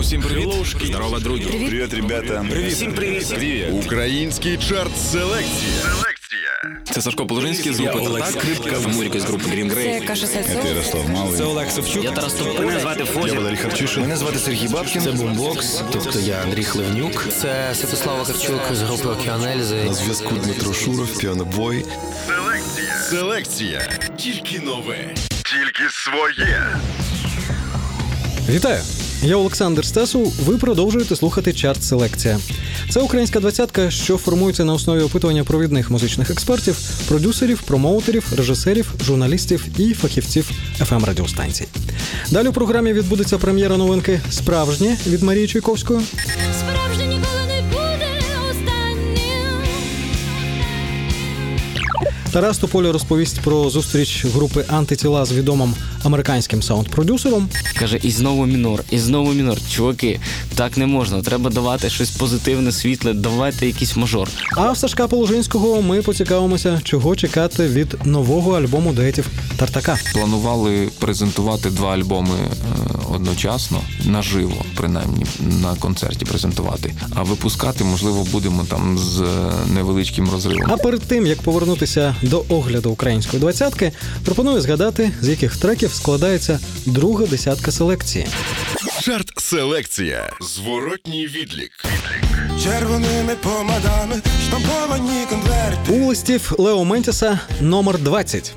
Усім привіт. Здорово, друзі. Привіт, ребята. Привіт. Всім привіт. Привіт. Український чарт селекція. Це Сашко Положинський з групи Олег Скрипка, Муріка з групи Green Це Grey. Каша Це Ярослав Малий. Це Олег Савчук. Я Тарас Тополя. Мене звати Я Валерій Харчишин. Мене звати Сергій Бабкін. Це бумбокс, тобто я Андрій Хливнюк. Це Святослав Вакарчук з групи Океанельзи. На зв'язку Дмитро Шуров, піанобой. Селекція. Тільки нове. Тільки своє. Вітаю! Я Олександр Стесу. Ви продовжуєте слухати чарт Селекція. Це українська двадцятка, що формується на основі опитування провідних музичних експертів, продюсерів, промоутерів, режисерів, журналістів і фахівців fm радіостанцій. Далі у програмі відбудеться прем'єра новинки Справжнє від Марії Чайковської. Справжнє Тарас Тополя розповість про зустріч групи антитіла з відомим американським саунд-продюсером. Каже, і знову мінор, і знову мінор. Чуваки, так не можна. Треба давати щось позитивне, світле, давайте якийсь мажор. А в Сашка Положинського ми поцікавимося, чого чекати від нового альбому дуетів Тартака. Планували презентувати два альбоми е, одночасно наживо, принаймні на концерті презентувати. А випускати, можливо, будемо там з е, невеличким розривом. А перед тим як повернутися до огляду української двадцятки, пропоную згадати, з яких треків складається друга десятка селекції. Чарт селекція. Зворотній відлік. Червоними помадами штамповані конверти. У листів Лео Ментіса номер 20.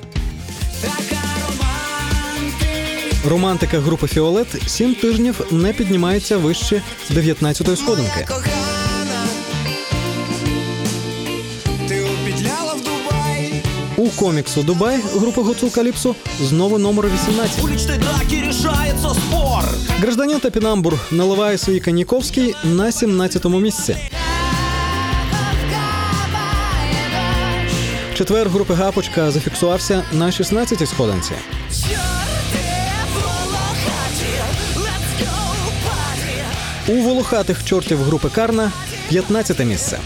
Романтика групи Фіолет сім тижнів не піднімається вище 19-ї сходинки. У коміксу Дубай групи Гуцул Каліпсо знову номер 18. Уличной драки решается спор. Гражданин Топінамбур наливає свій Каніковський на 17-му місці. Четвер групи Гапочка зафіксувався на 16-й сходинці. У волохатих чортів групи Карна 15 місце.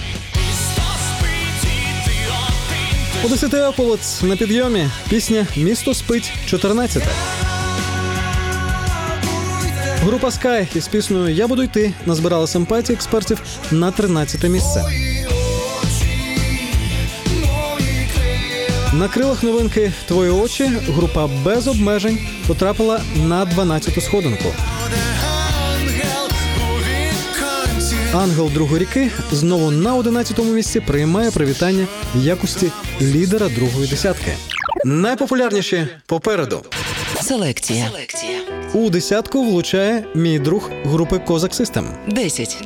У 10 ополоц на підйомі пісня Місто спить 14. Група Sky із піснею Я буду йти назбирала симпатії експертів на 13 місце. На крилах новинки Твої очі група без обмежень потрапила на 12-ту сходинку. Ангел другої ріки знову на 11-му місці приймає привітання в якості лідера другої десятки. Найпопулярніші попереду. Селекція. У десятку влучає мій друг групи Козак Систем. 10.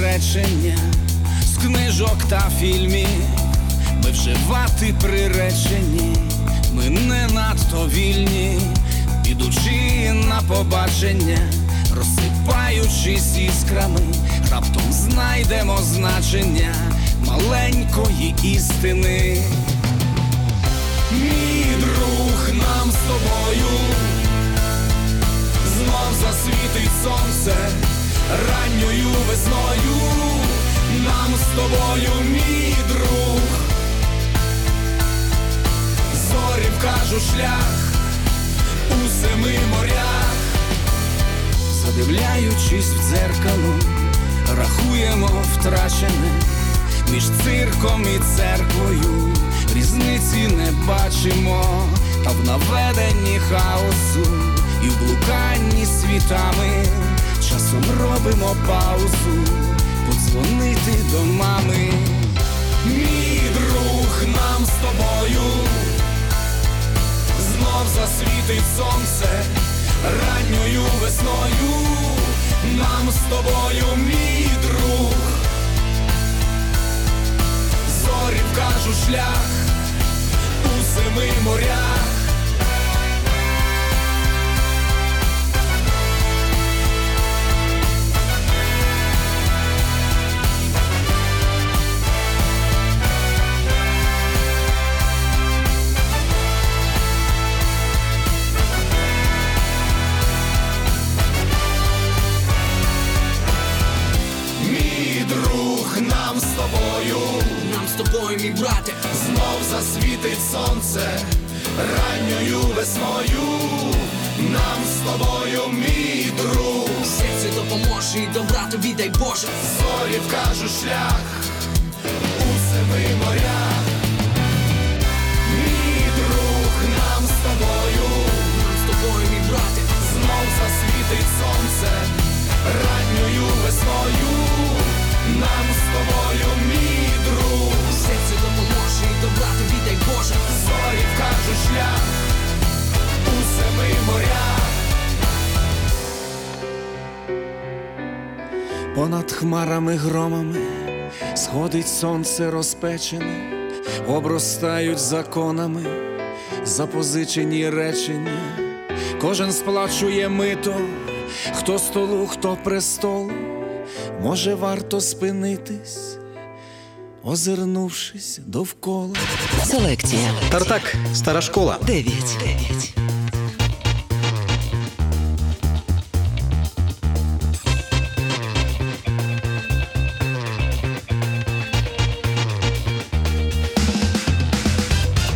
Речення з книжок та фільмів. Ми вживати приречені, ми не надто вільні, ідучи на побачення, розсипаючись іскрами, раптом знайдемо значення маленької істини. Мій друг нам з тобою знов засвітить сонце ранньою весною. Нам з тобою, мій друг, зорі вкажу шлях у семи морях, задивляючись в дзеркало, рахуємо втрачене. Між цирком і церквою, різниці не бачимо, та в наведенні хаосу і в блуканні світами часом робимо паузу, подзвонити до мами. Мій друг нам з тобою знов засвітить сонце ранньою весною. Нам з тобою, мій друг, зорі вкажу шлях у семи морях. Брате, знов засвітить сонце ранньою весною. Нам з тобою, мій друг, серце допоможе і добра тобі дай Боже. Зорі вкажу шлях у семи морях. Мій друг, нам з тобою, з тобою, мій брате, знов засвітить сонце ранньою весною. Нам з тобою, мій друг, серце допоможе і добра тобі дай Боже. Зорі вкажу шлях у семи морях. Понад хмарами громами сходить сонце розпечене, обростають законами запозичені речення, кожен сплачує мито, хто столу, хто престол. Може, варто спинитись, озирнувшись довкола. Селекція. Тартак, стара школа. Дев'ять. Дев'ять.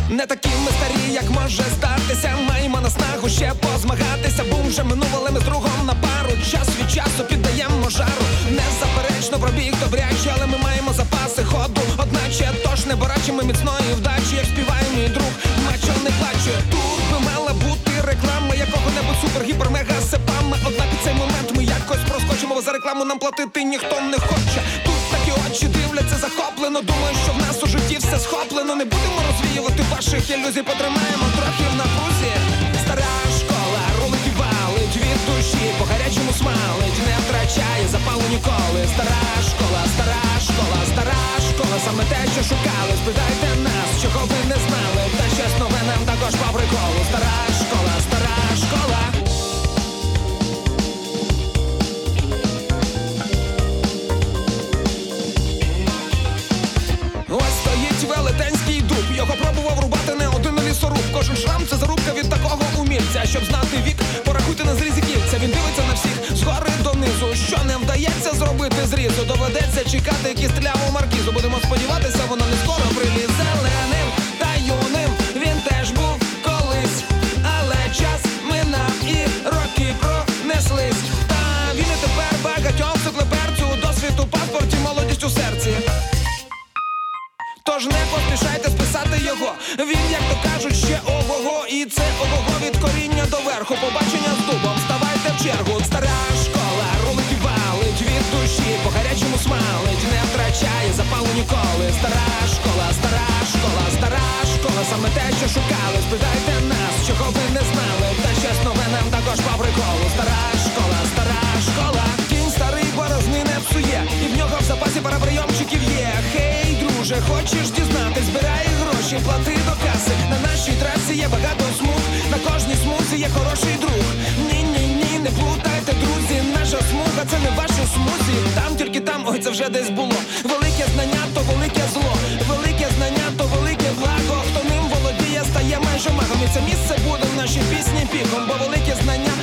Не такі ми старі, як може статися. Маємо наснагу ще позмагатися. Бум вже минув, але ми з другом на пару. Час від часу піддаємо жару. Незаперечно пробіг добряче, але ми не борачимо міцної вдачі, як співає мій друг. Мачо не плаче. Тут би мала бути реклама якого-небудь супер-гіпер-мега сепами. Однак цей момент ми якось проскочимо, бо за рекламу нам платити ніхто не хоче. Тут такі очі дивляться захоплено. Думаю, що в нас у житті все схоплено. Не будемо розвіювати ваших ілюзій, потримаємо трохи в напрузі. Саме те, що шукали. Спитайте нас, чого ви не знали. Та щось нове нам також по приколу. Стара школа, стара школа. Ось стоїть велетенський дуб. Його пробував рубати не один лісоруб. Кожен шрам це зарубка від такого умільця. Щоб знати на. Він дивиться на всіх згори донизу. Що не вдається зробити зрізу. Доведеться чекати кістляву маркізу. Будемо сподіватися, вона не скоро прилізе. Зеленим та юним він теж був колись. Але час минав і роки пронеслись. Та він і тепер багатьом циклеперцю досвід у паспорті, молодість у серці. Тож не поспішайте списати його. Він, як то кажуть, ще ого-го І це ого-го від коріння до верху. Запалу. Стара школа, стара школа, стара школа, саме те, що шукали. Спитайте нас, чого ви не знали. Та щось нове нам також по приколу. Стара школа, стара школа. Кінь старий борозни не псує, і в нього в запасі пара прийомчиків є. Хей, друже, хочеш дізнатись, збирай гроші, плати до каси. На нашій трасі є багато смуг, на кожній смузі є хороший друг. Ні, ні, ні, не плутайте, друзі. Наша смуга це не ваші смузі. Там тільки там, ой, це вже десь було. Велике знання, то велике зло. Велике знання, то велике благо. Хто ним володіє, стає майже магом. І це місце буде в нашій пісні піхом, бо велике знання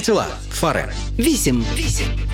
Селекція. Антитіла. Фари. Вісім. Вісім.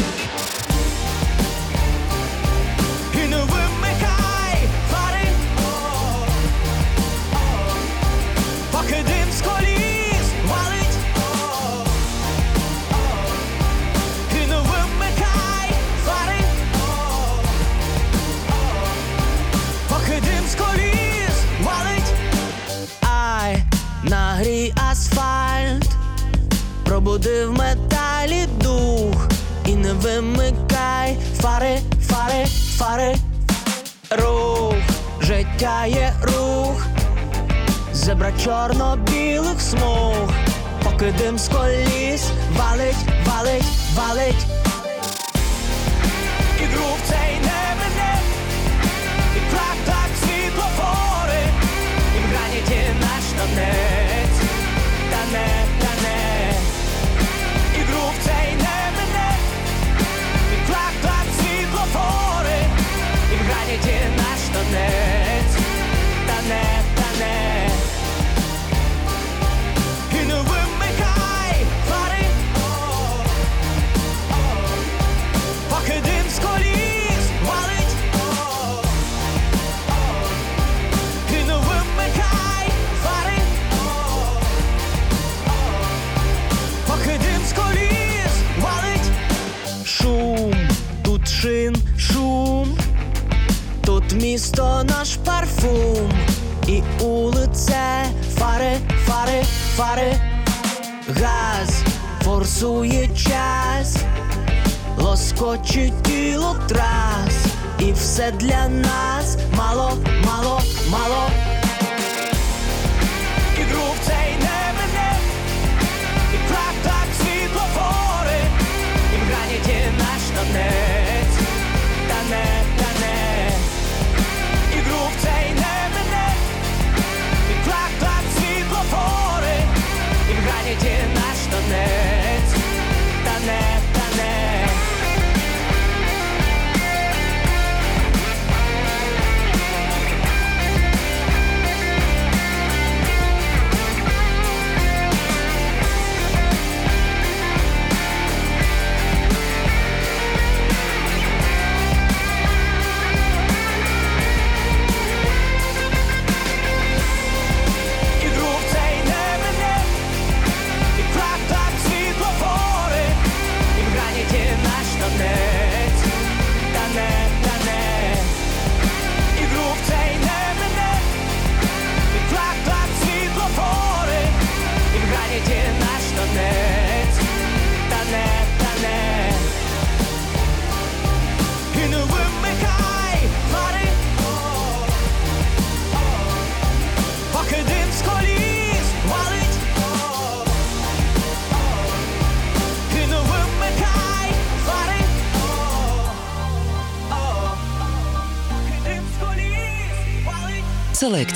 чорно-білих смуг, поки дим з коліс валить, валить, валить. місто наш парфум, і улице, фари, фари, фари, газ форсує час, лоскочить тіло трас, і все для нас мало, мало, мало.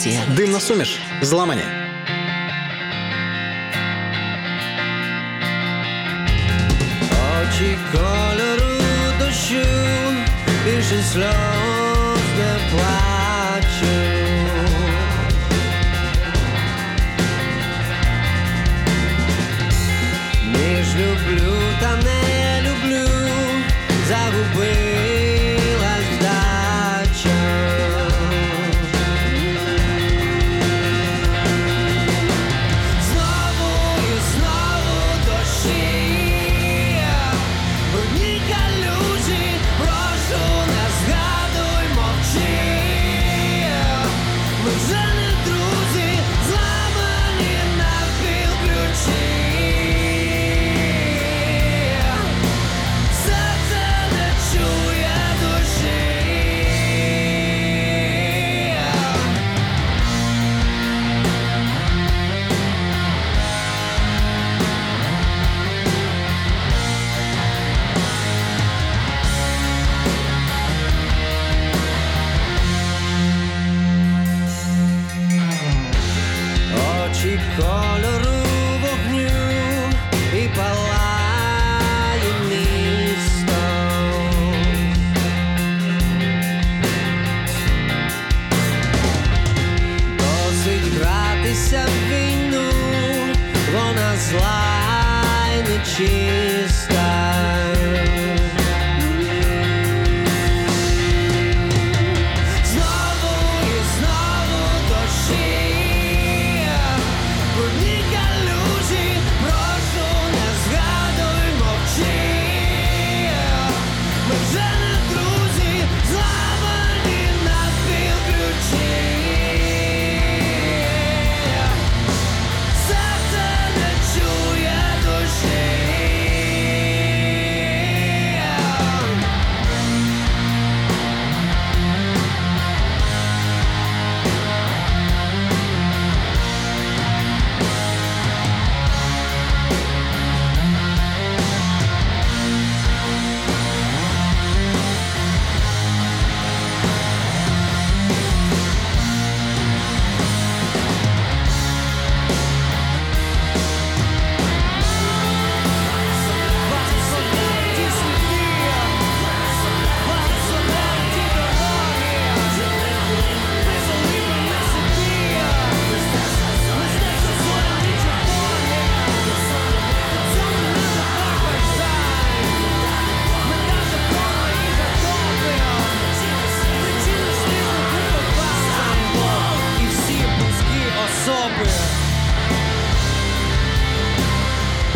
реакція. Димна суміш, зламані.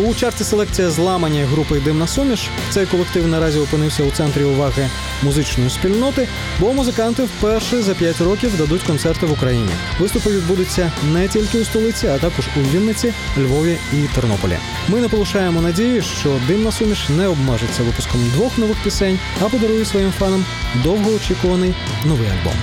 У чарті селекція зламані групи Димна суміш. Цей колектив наразі опинився у центрі уваги музичної спільноти, бо музиканти вперше за 5 років дадуть концерти в Україні. Виступи відбудуться не тільки у столиці, а також у Вінниці, Львові і Тернополі. Ми не полишаємо надії, що димна суміш не обмежиться випуском двох нових пісень, а подарує своїм фанам довгоочікуваний новий альбом.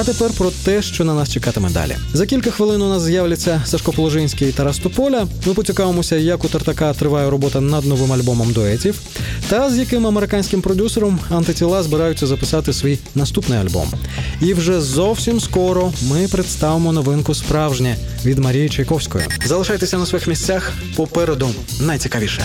А тепер про те, що на нас чекатиме далі. За кілька хвилин у нас з'являться Сашко Положинський і Тарас Тополя. Ми поцікавимося, як у Тартака триває робота над новим альбомом дуетів, та з яким американським продюсером антитіла збираються записати свій наступний альбом. І вже зовсім скоро ми представимо новинку справжнє від Марії Чайковської. Залишайтеся на своїх місцях попереду найцікавіше.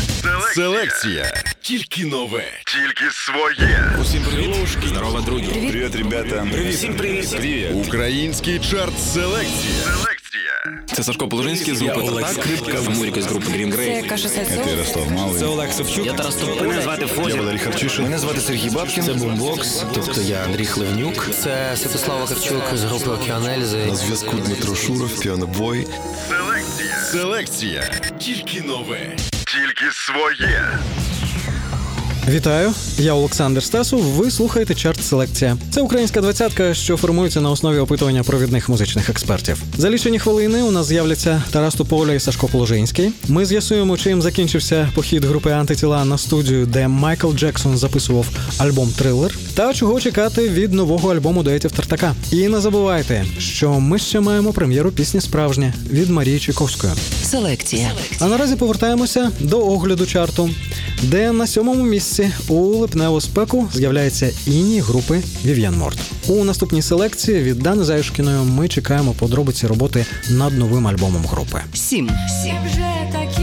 Селекція. Тільки нове. Тільки своє. Усім привіт. Здорово, друзі. Привіт, ребята. Привіт. Всім привіт. Привіт. Український чарт селекція. Селекція. Це Сашко Положинський з групи Тартак. Скрипка в Муріка з групи Green Grey. Каша Сальцов. Ярослав Малий. Це Олег Савчук. Я Тарас Тополя. Мене звати Я Валерій Харчишин. Мене звати Сергій Бабкін. Це бумбокс, тобто я Андрій Хливнюк. Це Святослав Вакарчук з групи Океанельзи. На зв'язку Дмитро Шуров, піанобой. Селекція. Селекція. Тільки нове. Тільки своє. Вітаю, я Олександр Стасов. Ви слухаєте чарт Селекція. Це українська двадцятка, що формується на основі опитування провідних музичних експертів. За лічені хвилини у нас з'являться Тарас Тополя і Сашко Положинський. Ми з'ясуємо, чим закінчився похід групи антитіла на студію, де Майкл Джексон записував альбом Трилер, та чого чекати від нового альбому дуетів Тартака. І не забувайте, що ми ще маємо прем'єру пісні справжнє від Марії Чайковської. Селекція. А наразі повертаємося до огляду чарту, де на сьомому місці у липневу спеку з'являється іні групи Вів'ян Морт. У наступній селекції від Дани Заюшкіною ми чекаємо подробиці роботи над новим альбомом групи. Сім. сім вже такі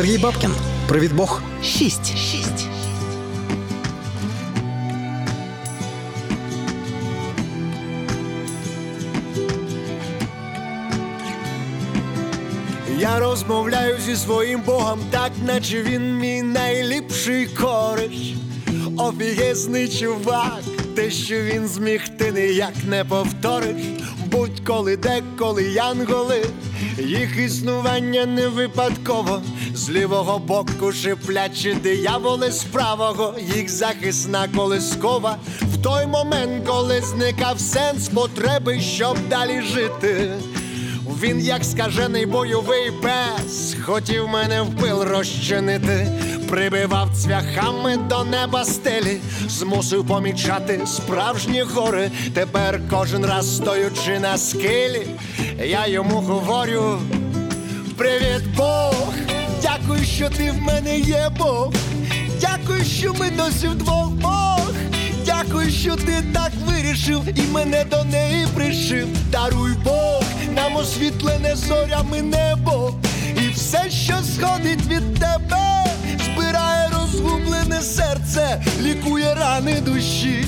Сергій Бабкін. Привіт Бог. Шість. Шість. Я розмовляю зі своїм Богом, так наче він мій найліпший кореш. Офігезний чувак, те, що він зміг, ти ніяк не повториш. Будь-коли, деколи янголи, їх існування не випадково. З лівого боку шиплячі дияволи з правого, їх захисна колискова. В той момент, коли зникав сенс потреби, щоб далі жити. Він, як скажений бойовий пес, хотів мене в пил розчинити, прибивав цвяхами до неба стелі, змусив помічати справжні гори. Тепер кожен раз стоючи на скелі, я йому говорю: Привіт, Бог! Дякую, що ти в мене є Бог. Дякую, що ми досі вдвох Бог. Дякую, що ти так вирішив і мене до неї пришив. Даруй Бог, нам освітлене зорями небо, і все, що сходить від тебе, збирає розгублене серце, лікує рани душі.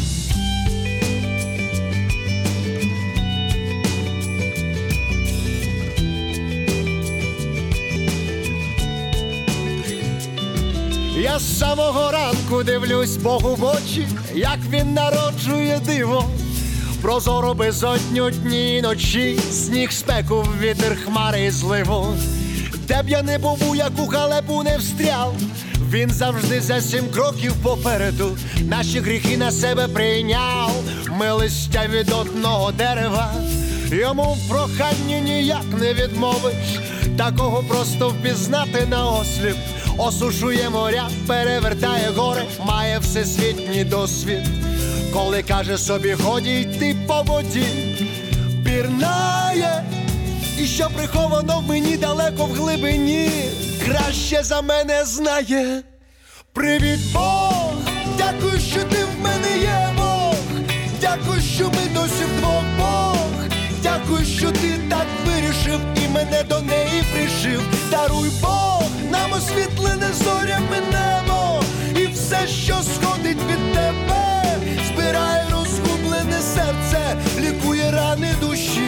Я з самого ранку дивлюсь Богу в очі, як він народжує диво. Прозоро безодню дні й ночі, сніг спеку, вітер хмари і зливу. Де б я не був, як у халепу не встряв, він завжди за сім кроків попереду. Наші гріхи на себе прийняв, ми листя від одного дерева. Йому в проханні ніяк не відмовиш, такого просто впізнати на осліп. Осушує моря, перевертає гори, має всесвітній досвід. Коли каже собі, ході йти по воді, пірнає, і що приховано в мені далеко в глибині, краще за мене знає. Привіт, Бог! Дякую, що ти в мене є Бог. Дякую, що ми досі вдвох Бог. Дякую, що ти так вирішив мене до неї прижив, Даруй Бог, нам освітлене зорями небо, і все, що сходить від тебе, збирає розгублене серце, лікує рани душі.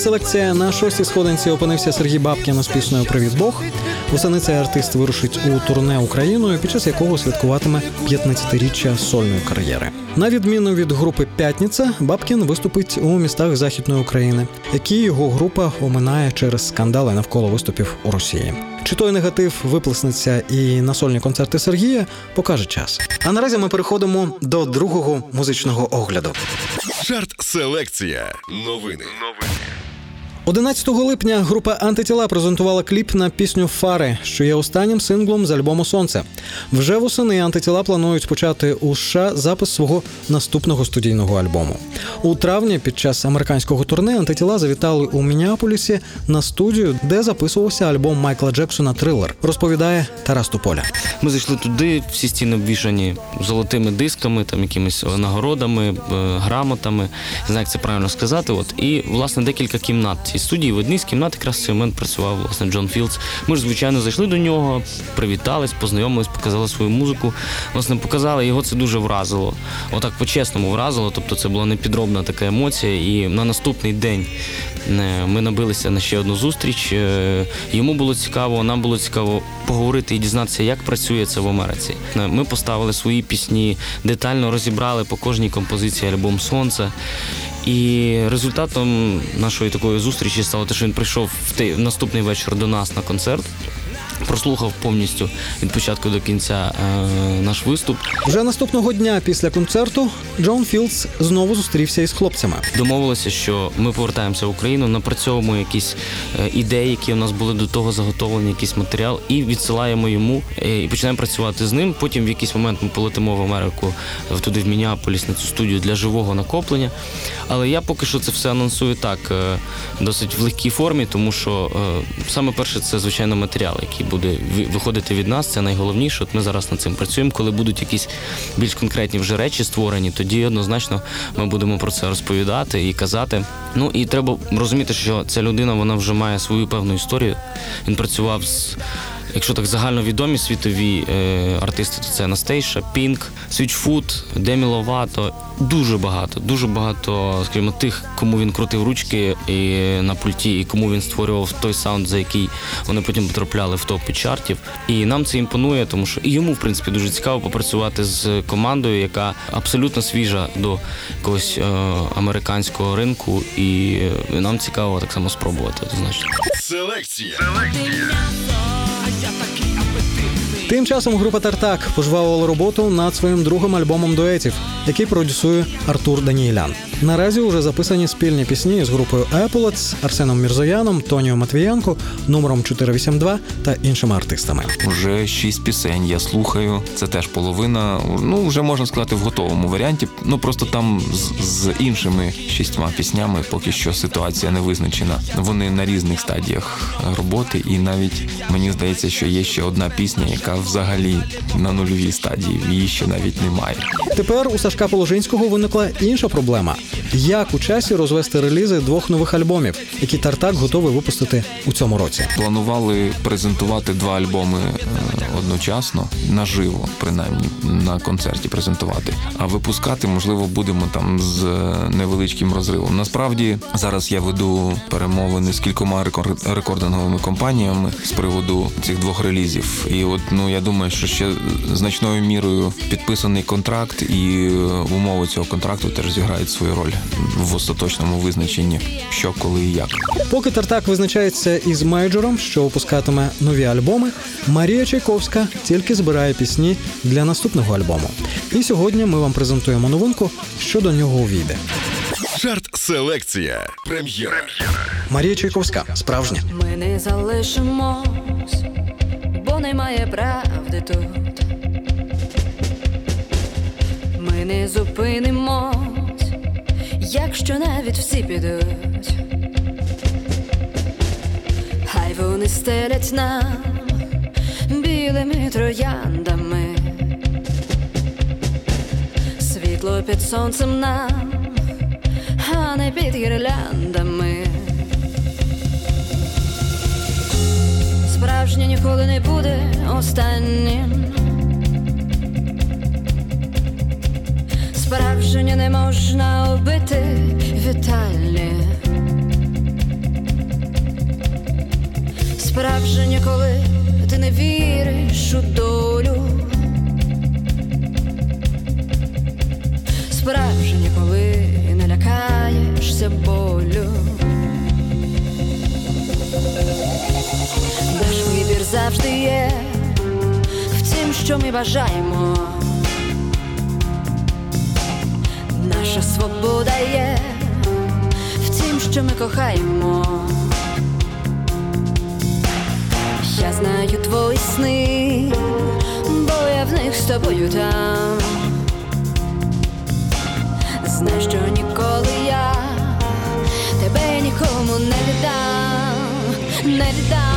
Селекція на шостій сходинці опинився Сергій Бабкін з піснею Привіт Бог. Восени цей артист вирушить у турне Україною, під час якого святкуватиме 15-річчя сольної кар'єри. На відміну від групи П'ятниця, Бабкін виступить у містах Західної України, які його група оминає через скандали навколо виступів у Росії. Чи той негатив виплеснеться і на сольні концерти Сергія, покаже час. А наразі ми переходимо до другого музичного огляду. Чарт селекція. Новини. 11 липня група Антитіла презентувала кліп на пісню Фари, що є останнім синглом з альбому Сонце. Вже восени антитіла планують почати у США запис свого наступного студійного альбому. У травні під час американського турне антитіла завітали у Мініаполісі на студію, де записувався альбом Майкла Джексона Трилер. Розповідає Тарас Туполя. Ми зайшли туди, всі стіни обвішані золотими дисками, там якимись нагородами, е, грамотами. Не знаю, як це правильно сказати. От і власне декілька кімнат американській студії. В одній з кімнат якраз цей момент працював власне Джон Філдс. Ми ж, звичайно, зайшли до нього, привітались, познайомились, показали свою музику. Власне, показали, його це дуже вразило. Отак по-чесному вразило. Тобто це була непідробна така емоція. І на наступний день е, ми набилися на ще одну зустріч. Е, Йому було цікаво, нам було цікаво поговорити і дізнатися, як працює це в Америці. Е, Ми поставили свої пісні, детально розібрали по кожній композиції альбом Сонце. І результатом нашої такої зустрічі стало те, що він прийшов в те в наступний вечір до нас на концерт. Прослухав повністю від початку до кінця е, наш виступ. Вже наступного дня після концерту Джон Філдс знову зустрівся із хлопцями. Домовилися, що ми повертаємося в Україну, напрацьовуємо якісь е, ідеї, які у нас були до того заготовлені, якийсь матеріал, і відсилаємо йому е, і починаємо працювати з ним. Потім в якийсь момент ми полетимо в Америку туди в Мініаполіс на цю студію для живого накоплення. Але я поки що це все анонсую так, е, досить в легкій формі, тому що е, саме перше це звичайно матеріал, який буде виходити від нас. Це найголовніше. От ми зараз над цим працюємо. Коли будуть якісь більш конкретні вже речі створені, тоді однозначно ми будемо про це розповідати і казати. Ну і треба розуміти, що ця людина вона вже має свою певну історію. Він працював з. Якщо так загальновідомі світові е, артисти, то це Анастейша, Пінк, Switchfoot, Демі Ловато. Дуже багато, дуже багато, скажімо, тих, кому він крутив ручки і на пульті, і кому він створював той саунд, за який вони потім потрапляли в топи чартів. І нам це імпонує, тому що і йому, в принципі, дуже цікаво попрацювати з командою, яка абсолютно свіжа до якогось е, американського ринку, і е, нам цікаво так само спробувати, однозначно. Селекція. Тим часом група Тартак пожвавила роботу над своїм другим альбомом дуетів, який продюсує Артур Даніелян. Наразі вже записані спільні пісні з групою Еполец, Арсеном Мірзояном, Тоніо Матвієнко, номером 482 та іншими артистами. Вже шість пісень я слухаю. Це теж половина. Ну вже можна сказати в готовому варіанті. Ну просто там з, з іншими шістьма піснями поки що ситуація не визначена. Вони на різних стадіях роботи, і навіть мені здається, що є ще одна пісня, яка взагалі на нульовій стадії. Її ще навіть немає. Тепер у Сашка Положинського виникла інша проблема: як у часі розвести релізи двох нових альбомів, які Тартак готовий випустити у цьому році. Планували презентувати два альбоми е, одночасно наживо, принаймні на концерті презентувати. А випускати, можливо, будемо там з е, невеличким розривом. Насправді зараз я веду перемовини з кількома рекор- рекординговими компаніями з приводу цих двох релізів. І от ну я думаю, що ще значною мірою підписаний контракт, і е, умови цього контракту теж зіграють свою роль в остаточному визначенні, що, коли і як. Поки Тартак визначається із мейджором, що випускатиме нові альбоми, Марія Чайковська тільки збирає пісні для наступного альбому. І сьогодні ми вам презентуємо новинку, що до нього увійде. Жарт селекція. Прем'єра. Марія Чайковська, справжня. Ми не залишимось, бо немає правди тут. Ми не зупинимось, якщо навіть всі підуть. Хай вони стелять нам білими трояндами. Світло під сонцем нам, а не під гірляндами. Справжнє ніколи не буде останнім. Справжнє не можна убити вітальні. Справжнє, коли ти не віриш у долю. Справжнє, коли не лякаєшся болю. Наш вибір завжди є в тім, що ми бажаємо. Наша свобода є в тім, що ми кохаємо. Я знаю твої сни, бо я в них з тобою там. Знай, що ніколи я тебе нікому не віддам, не віддам,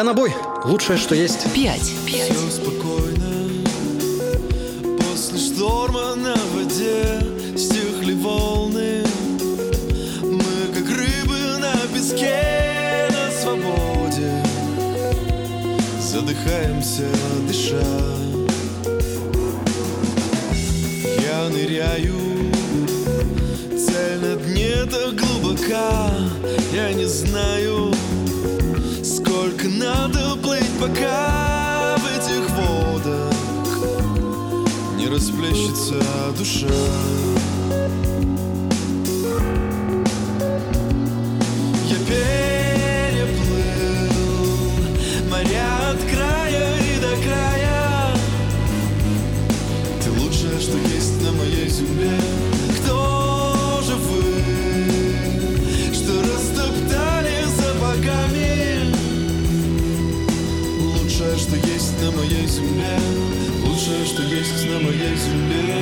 Пианобой. Лучшее, что есть. Пять. Все спокойно. После шторма на воде Стихли волны. Мы как рыбы на песке На свободе. Задыхаемся, дыша. Я ныряю. Цель на дне так глубока. Я не знаю Сколько надо плыть, пока в этих водах. Не расплещется душа. Я переплыл моря от края и до края. Ты лучшее, что есть на моей земле на моей земле. Лучшее, что есть на моей земле.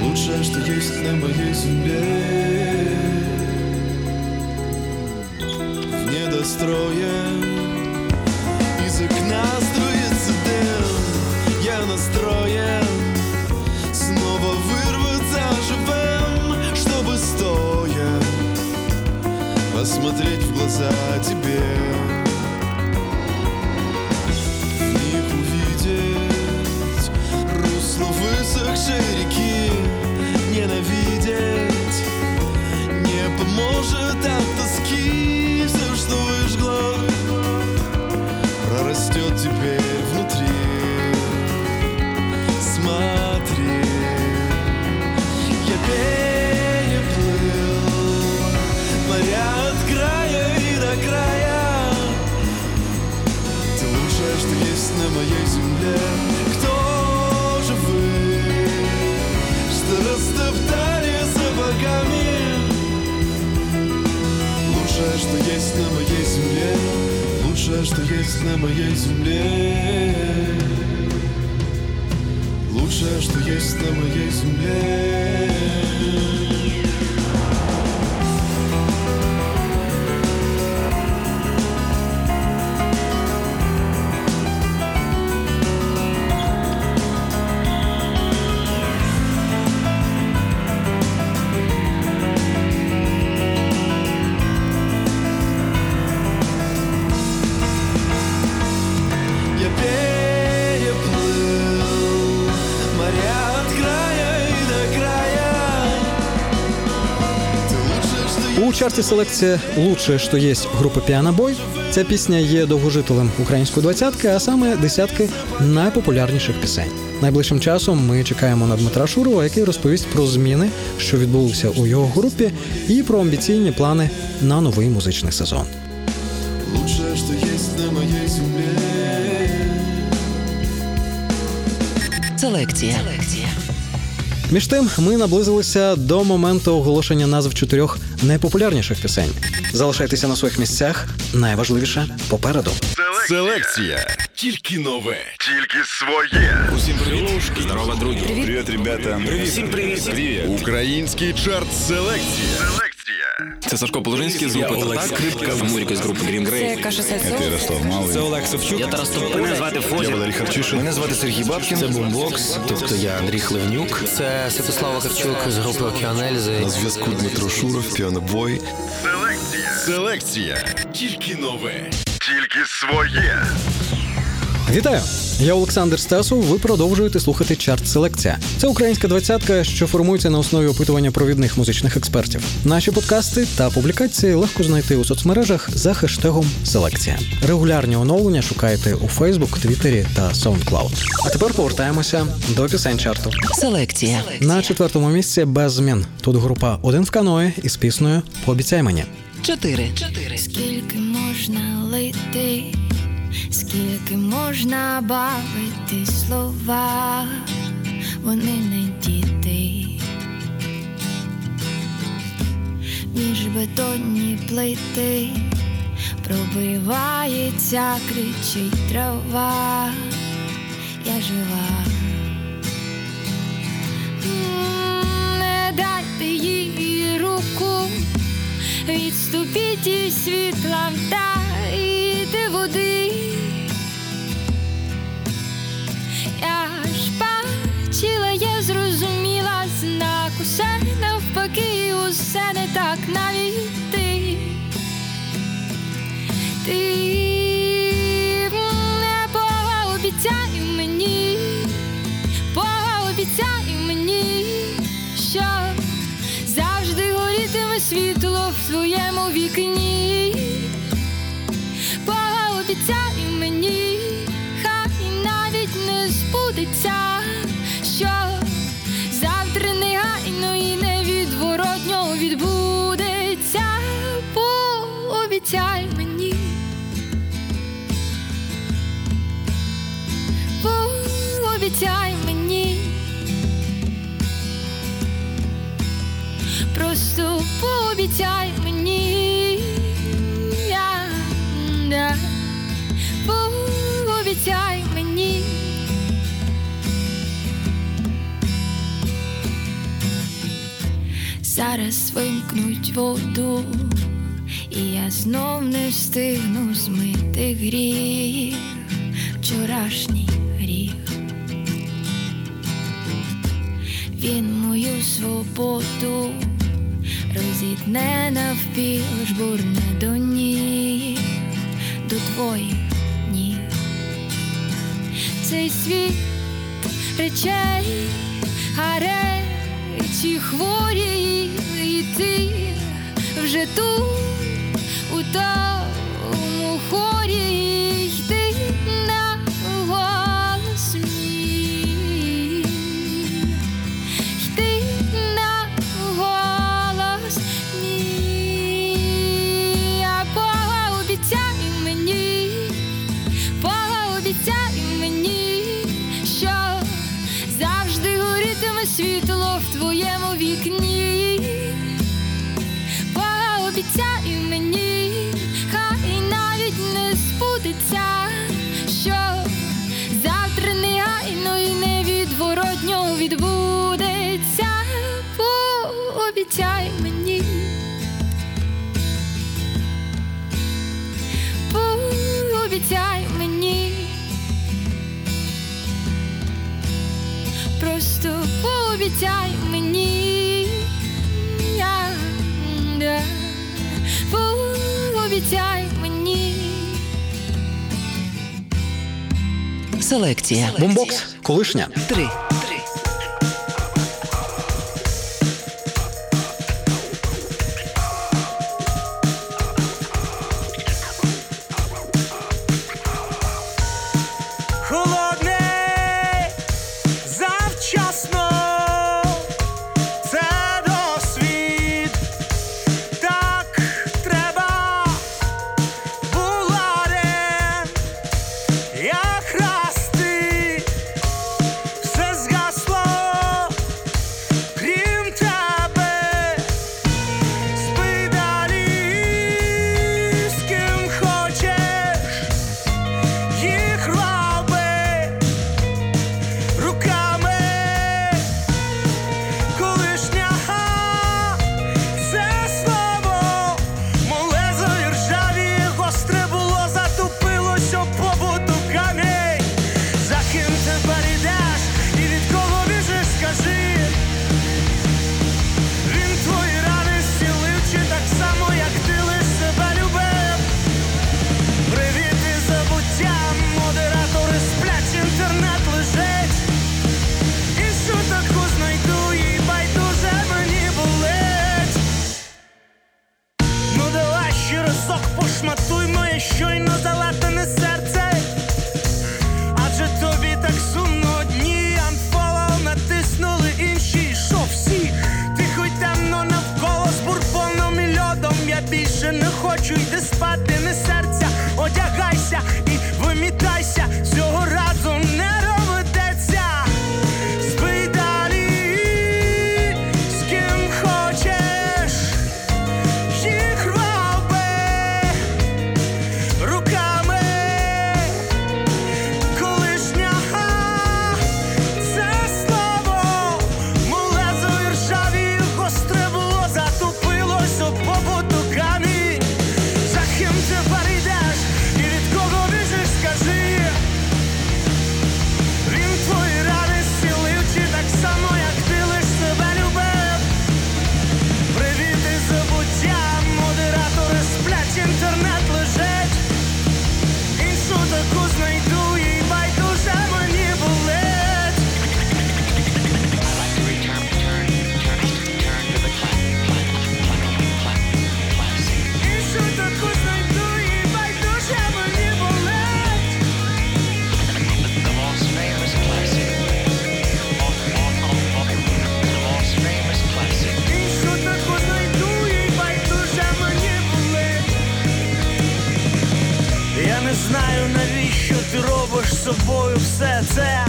Лучшее, что есть на моей земле. В недострое Из окна струится дым. Я настроен Снова вырваться живым Чтобы стоя Посмотреть в глаза тебе высохшей реки Ненавидеть Не поможет от тоски. Все, что выжгло Прорастет теперь внутри. Смотри Я переплыл моря от края и до края. Ты лучшее, что есть на моей земле что есть на моей земле. Лучшее, что есть на моей земле. Лучшее, что есть на моей земле чарті селекція Лучше, що є групи Піанобой. Ця пісня є довгожителем української двадцятки, а саме десятки найпопулярніших пісень. Найближчим часом ми чекаємо на Дмитра Шурова, який розповість про зміни, що відбулися у його групі, і про амбіційні плани на новий музичний сезон. лучшее, что есть на моей земле Селекція. Між тим, ми наблизилися до моменту оголошення назв чотирьох найпопулярніших пісень. Залишайтеся на своїх місцях. Найважливіше попереду. Селекція. Тільки нове. Тільки своє. Усім привіт. Здорово, друзі. Привіт, ребята. Всім привіт. Привіт. Український чарт селекція. Селекція. Це Сашко Положинський з групи Тартак. Скрипка Муріка з групи Green Grey. Каша Сальцов. Ярослав Малий. Це Олег Савчук. Я Тарас Топ. Мене звати Фозі. Валерій Харчишин. Мене звати Сергій Бабкін. Це бумбокс, тобто я Андрій Хливнюк. Це Святослав Вакарчук з групи Океанельзи. На зв'язку Дмитро Шуров, піанобой. Селекція. Селекція. Тільки нове. Тільки своє. Вітаю! Я Олександр Стасов. Ви продовжуєте слухати чарт Селекція. Це українська двадцятка, що формується на основі опитування провідних музичних експертів. Наші подкасти та публікації легко знайти у соцмережах за хештегом Селекція. Регулярні оновлення шукайте у Facebook, Твіттері та SoundCloud. А тепер повертаємося до пісень чарту. Селекція. На четвертому місці без змін. Тут група один в каної із піснею Пообіцяй мені. Чотири. Скільки можна лити, скільки можна бавити слова, вони не діти. Між бетонні плити пробивається, кричить трава, я жива. Не дайте їй руку, відступіть і світла дайте води. Я ж бачила, я зрозуміла знак, усе навпаки, усе не так навіть ти. Ти вікні. Зараз вимкнуть воду, і я знов не встигну змити гріх, вчорашній гріх. Він мою свободу розітне навпіл, жбурне до ніг, до твоїх ніг. Цей світ речей, хворі, і ти вже тут, у тому хорі, йди на голос мій. Йди на голос мій, а пообіцяй мені, пообіцяй мені, що завжди горітиме світло в твоєму вікні. Збудеться, що завтра негайно і невідворотньо відбудеться. Пообіцяй мені. Пообіцяй мені. Просто пообіцяй мені. Пообіцяй Селекція. Бомбокс, колишня. Три. see de. все це,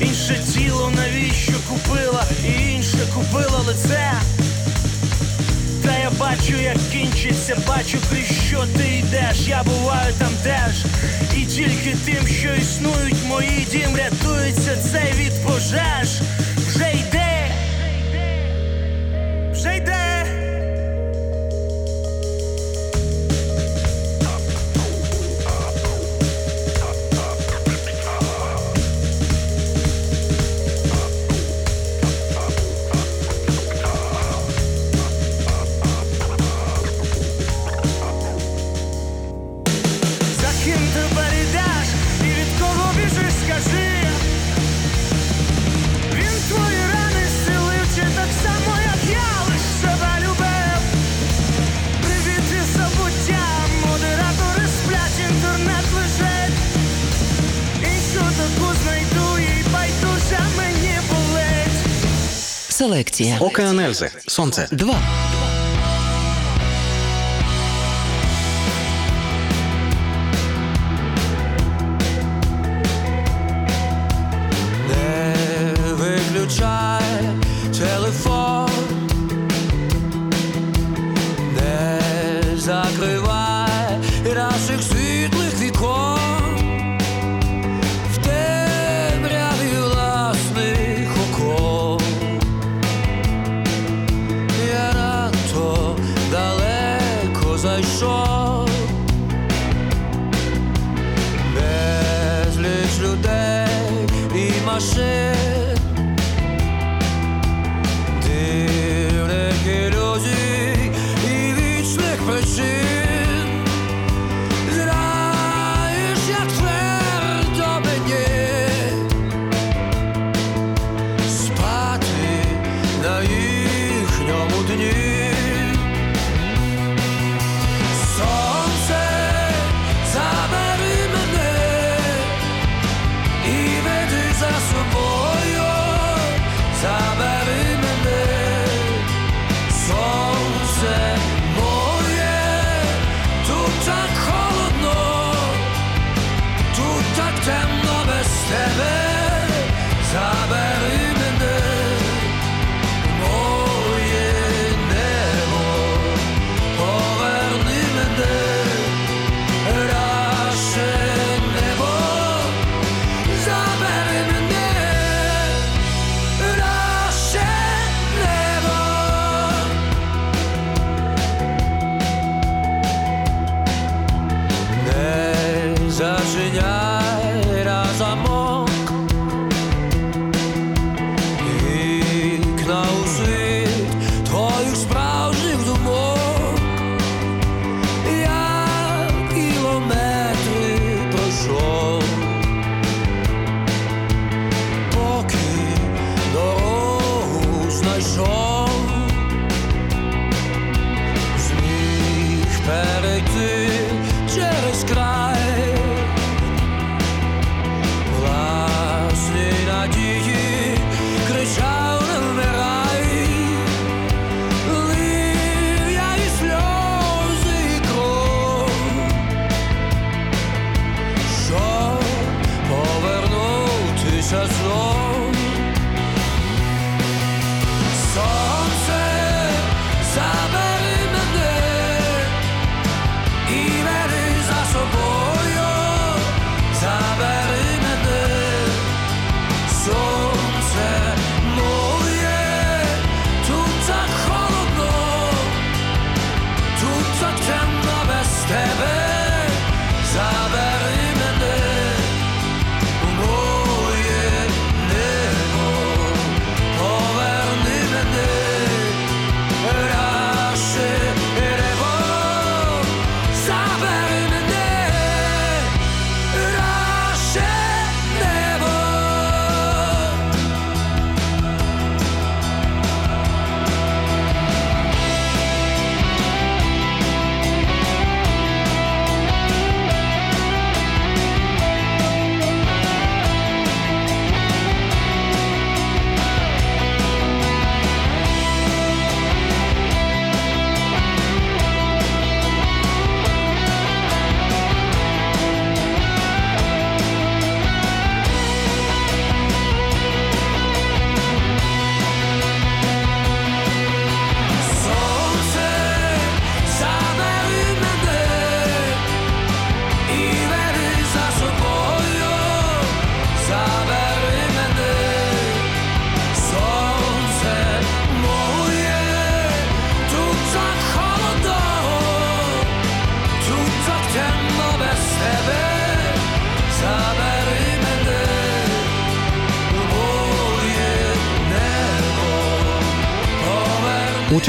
інше тіло навіщо купила, і інше купила лице. Та я бачу, як кінчиться, бачу, крізь що ти йдеш. Я буваю там теж. І тільки тим, що існують мої дім, рятується цей від пожеж. Колекція. Океанельзи. Сонце. Два. joy.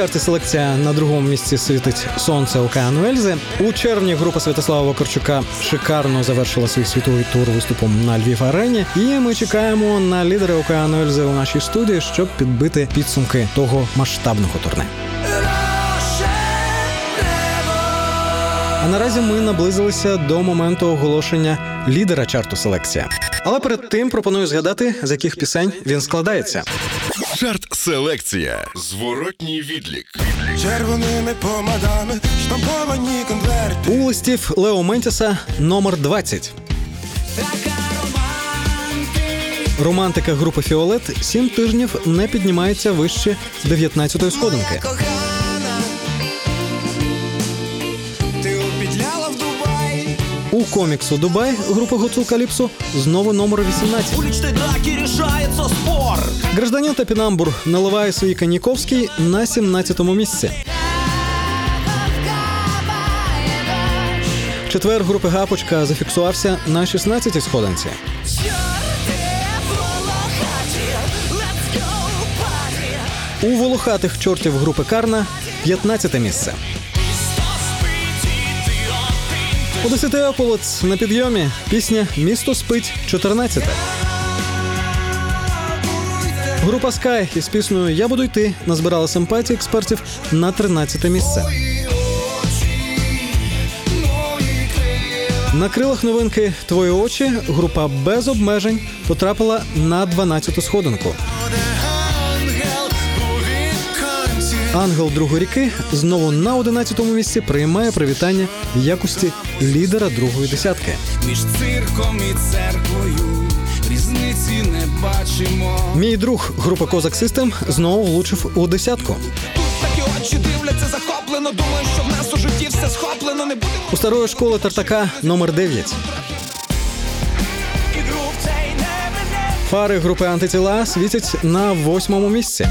Чарті селекція на другому місці світить сонце океану Ельзи. У червні група Святослава Вакарчука шикарно завершила свій світовий тур виступом на Львів арені. І ми чекаємо на лідера океану Ельзи у нашій студії, щоб підбити підсумки того масштабного турне. А наразі ми наблизилися до моменту оголошення лідера чарту селекція. Але перед тим пропоную згадати, з яких пісень він складається. Чарт селекція. Зворотній відлік. Червоними помадами штамповані конверти. У листів Лео Ментіса номер 20. Романтика групи Фіолет сім тижнів не піднімається вище 19-ї сходинки. У коміксу Дубай групи Гуцул Каліпсо знову номер 18. уличной драки решается спор Гражданин Топінамбур наливає свій Каніковський на 17-му місці. Четвер групи Гапочка зафіксувався на 16-й сходинці. У волохатих чортів групи Карна 15 місце. У 10 на підйомі пісня Місто спить 14. Група Sky із піснею Я буду йти назбирала симпатії експертів на 13 місце. На крилах новинки Твої очі група без обмежень потрапила на 12-ту сходинку. Ангел другої ріки знову на 11-му місці приймає привітання в якості лідера другої десятки. Між цирком і церквою різниці не бачимо. Мій друг група Козак Систем знову влучив у десятку. Тут Такі очі дивляться захоплено. Думаю, що в нас у житті все схоплено. Не будемо У старої школи Тартака номер 9. І грув цей не мене Фари групи антитіла світять на восьмому місці.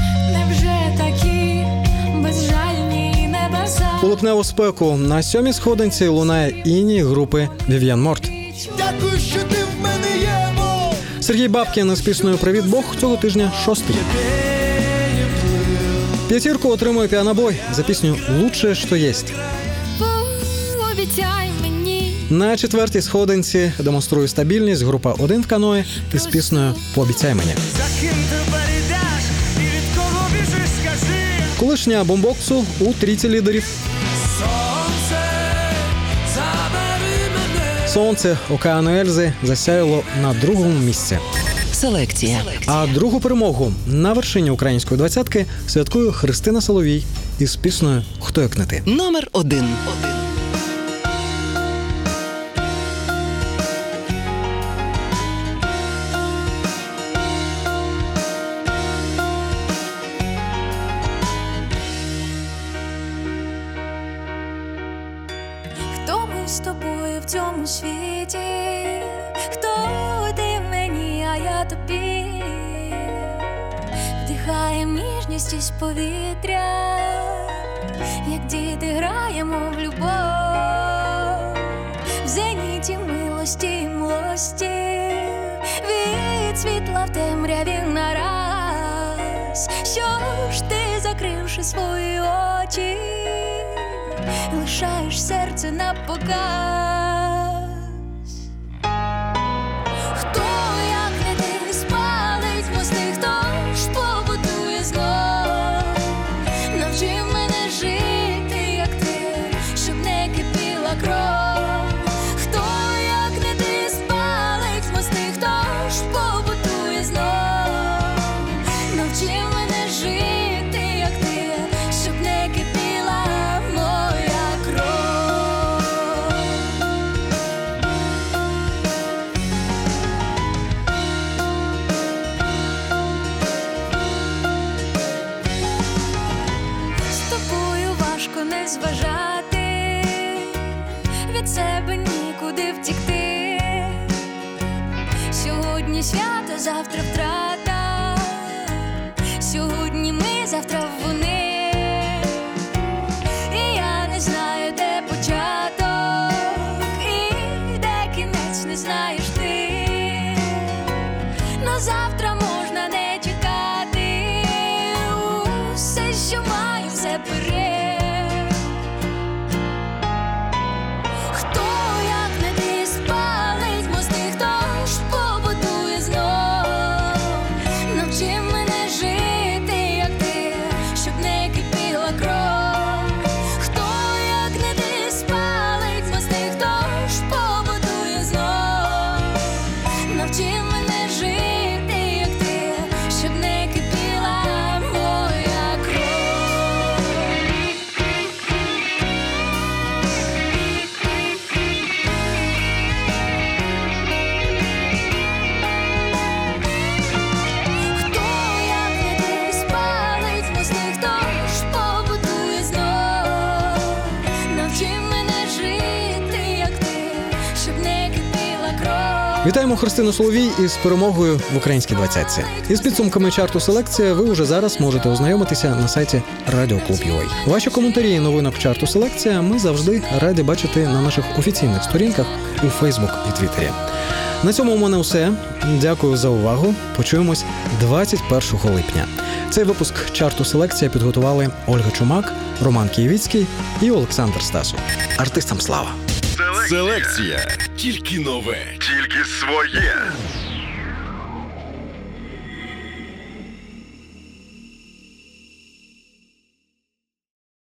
У липневу спеку на сьомій сходинці лунає іні групи Вів'ян Морт. Дякую, що ти в мене є, Сергій Бабкін з піснею Привіт Бог цього тижня шостий. П'ятірку отримує піанобой за пісню Лучше, що єсть. На четвертій сходинці демонструє стабільність група один в каної із піснею Пообіцяй мені. Колишня бомбоксу у трійці лідерів. Сонце океану Ельзи засяяло на другому місці. Селекція. А другу перемогу на вершині української двадцятки святкує Христина Соловій із піснею Хто як не ти. Номер один. Вдихаєм повітря, як діти граємо в любов, в зеніті милості млості, від світла в темряві нараз. Що ж ти, закривши свої очі? лишаєш серце на показ. Вітаємо Христину Соловій із перемогою в українській двадцятці. Із підсумками чарту селекція ви уже зараз можете ознайомитися на сайті Радіо Клуб UA. Ваші коментарі і новинок чарту селекція ми завжди раді бачити на наших офіційних сторінках у Фейсбук і Твіттері. На цьому у мене все. Дякую за увагу. Почуємось 21 липня. Цей випуск чарту селекція підготували Ольга Чумак, Роман Києвіцький і Олександр Стасов. Артистам слава! Селекція. Тільки нове. Тільки своє.